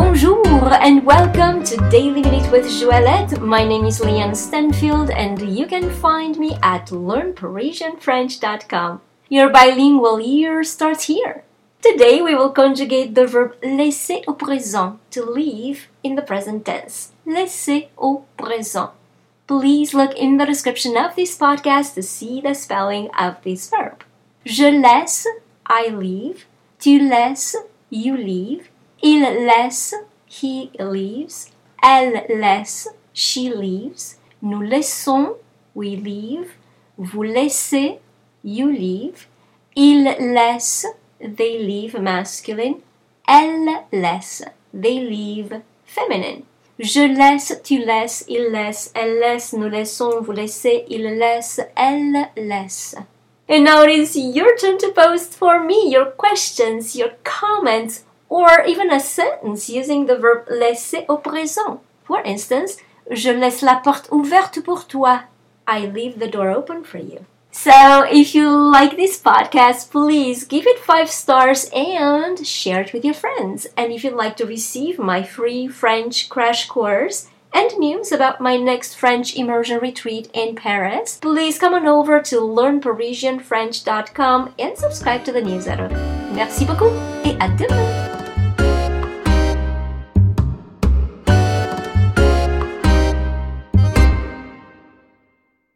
Bonjour and welcome to Daily Minute with Joëlette. My name is Leanne Stanfield and you can find me at learnparisianfrench.com. Your bilingual year starts here. Today we will conjugate the verb laisser au présent to leave in the present tense. Laisser au présent. Please look in the description of this podcast to see the spelling of this verb. Je laisse, I leave. Tu laisses, you leave. Il laisse, he leaves. Elle laisse, she leaves. Nous laissons, we leave. Vous laissez, you leave. Il laisse, they leave masculine. Elle laisse, they leave feminine. Je laisse, tu laisses, il laisse, elle laisse, nous laissons, vous laissez, il laisse, elle laisse. And now it is your turn to post for me your questions, your comments, or even a sentence using the verb laisser au présent. For instance, je laisse la porte ouverte pour toi. I leave the door open for you. So, if you like this podcast, please give it 5 stars and share it with your friends. And if you'd like to receive my free French crash course and news about my next French immersion retreat in Paris, please come on over to learnparisianfrench.com and subscribe to the newsletter. Merci beaucoup et à demain!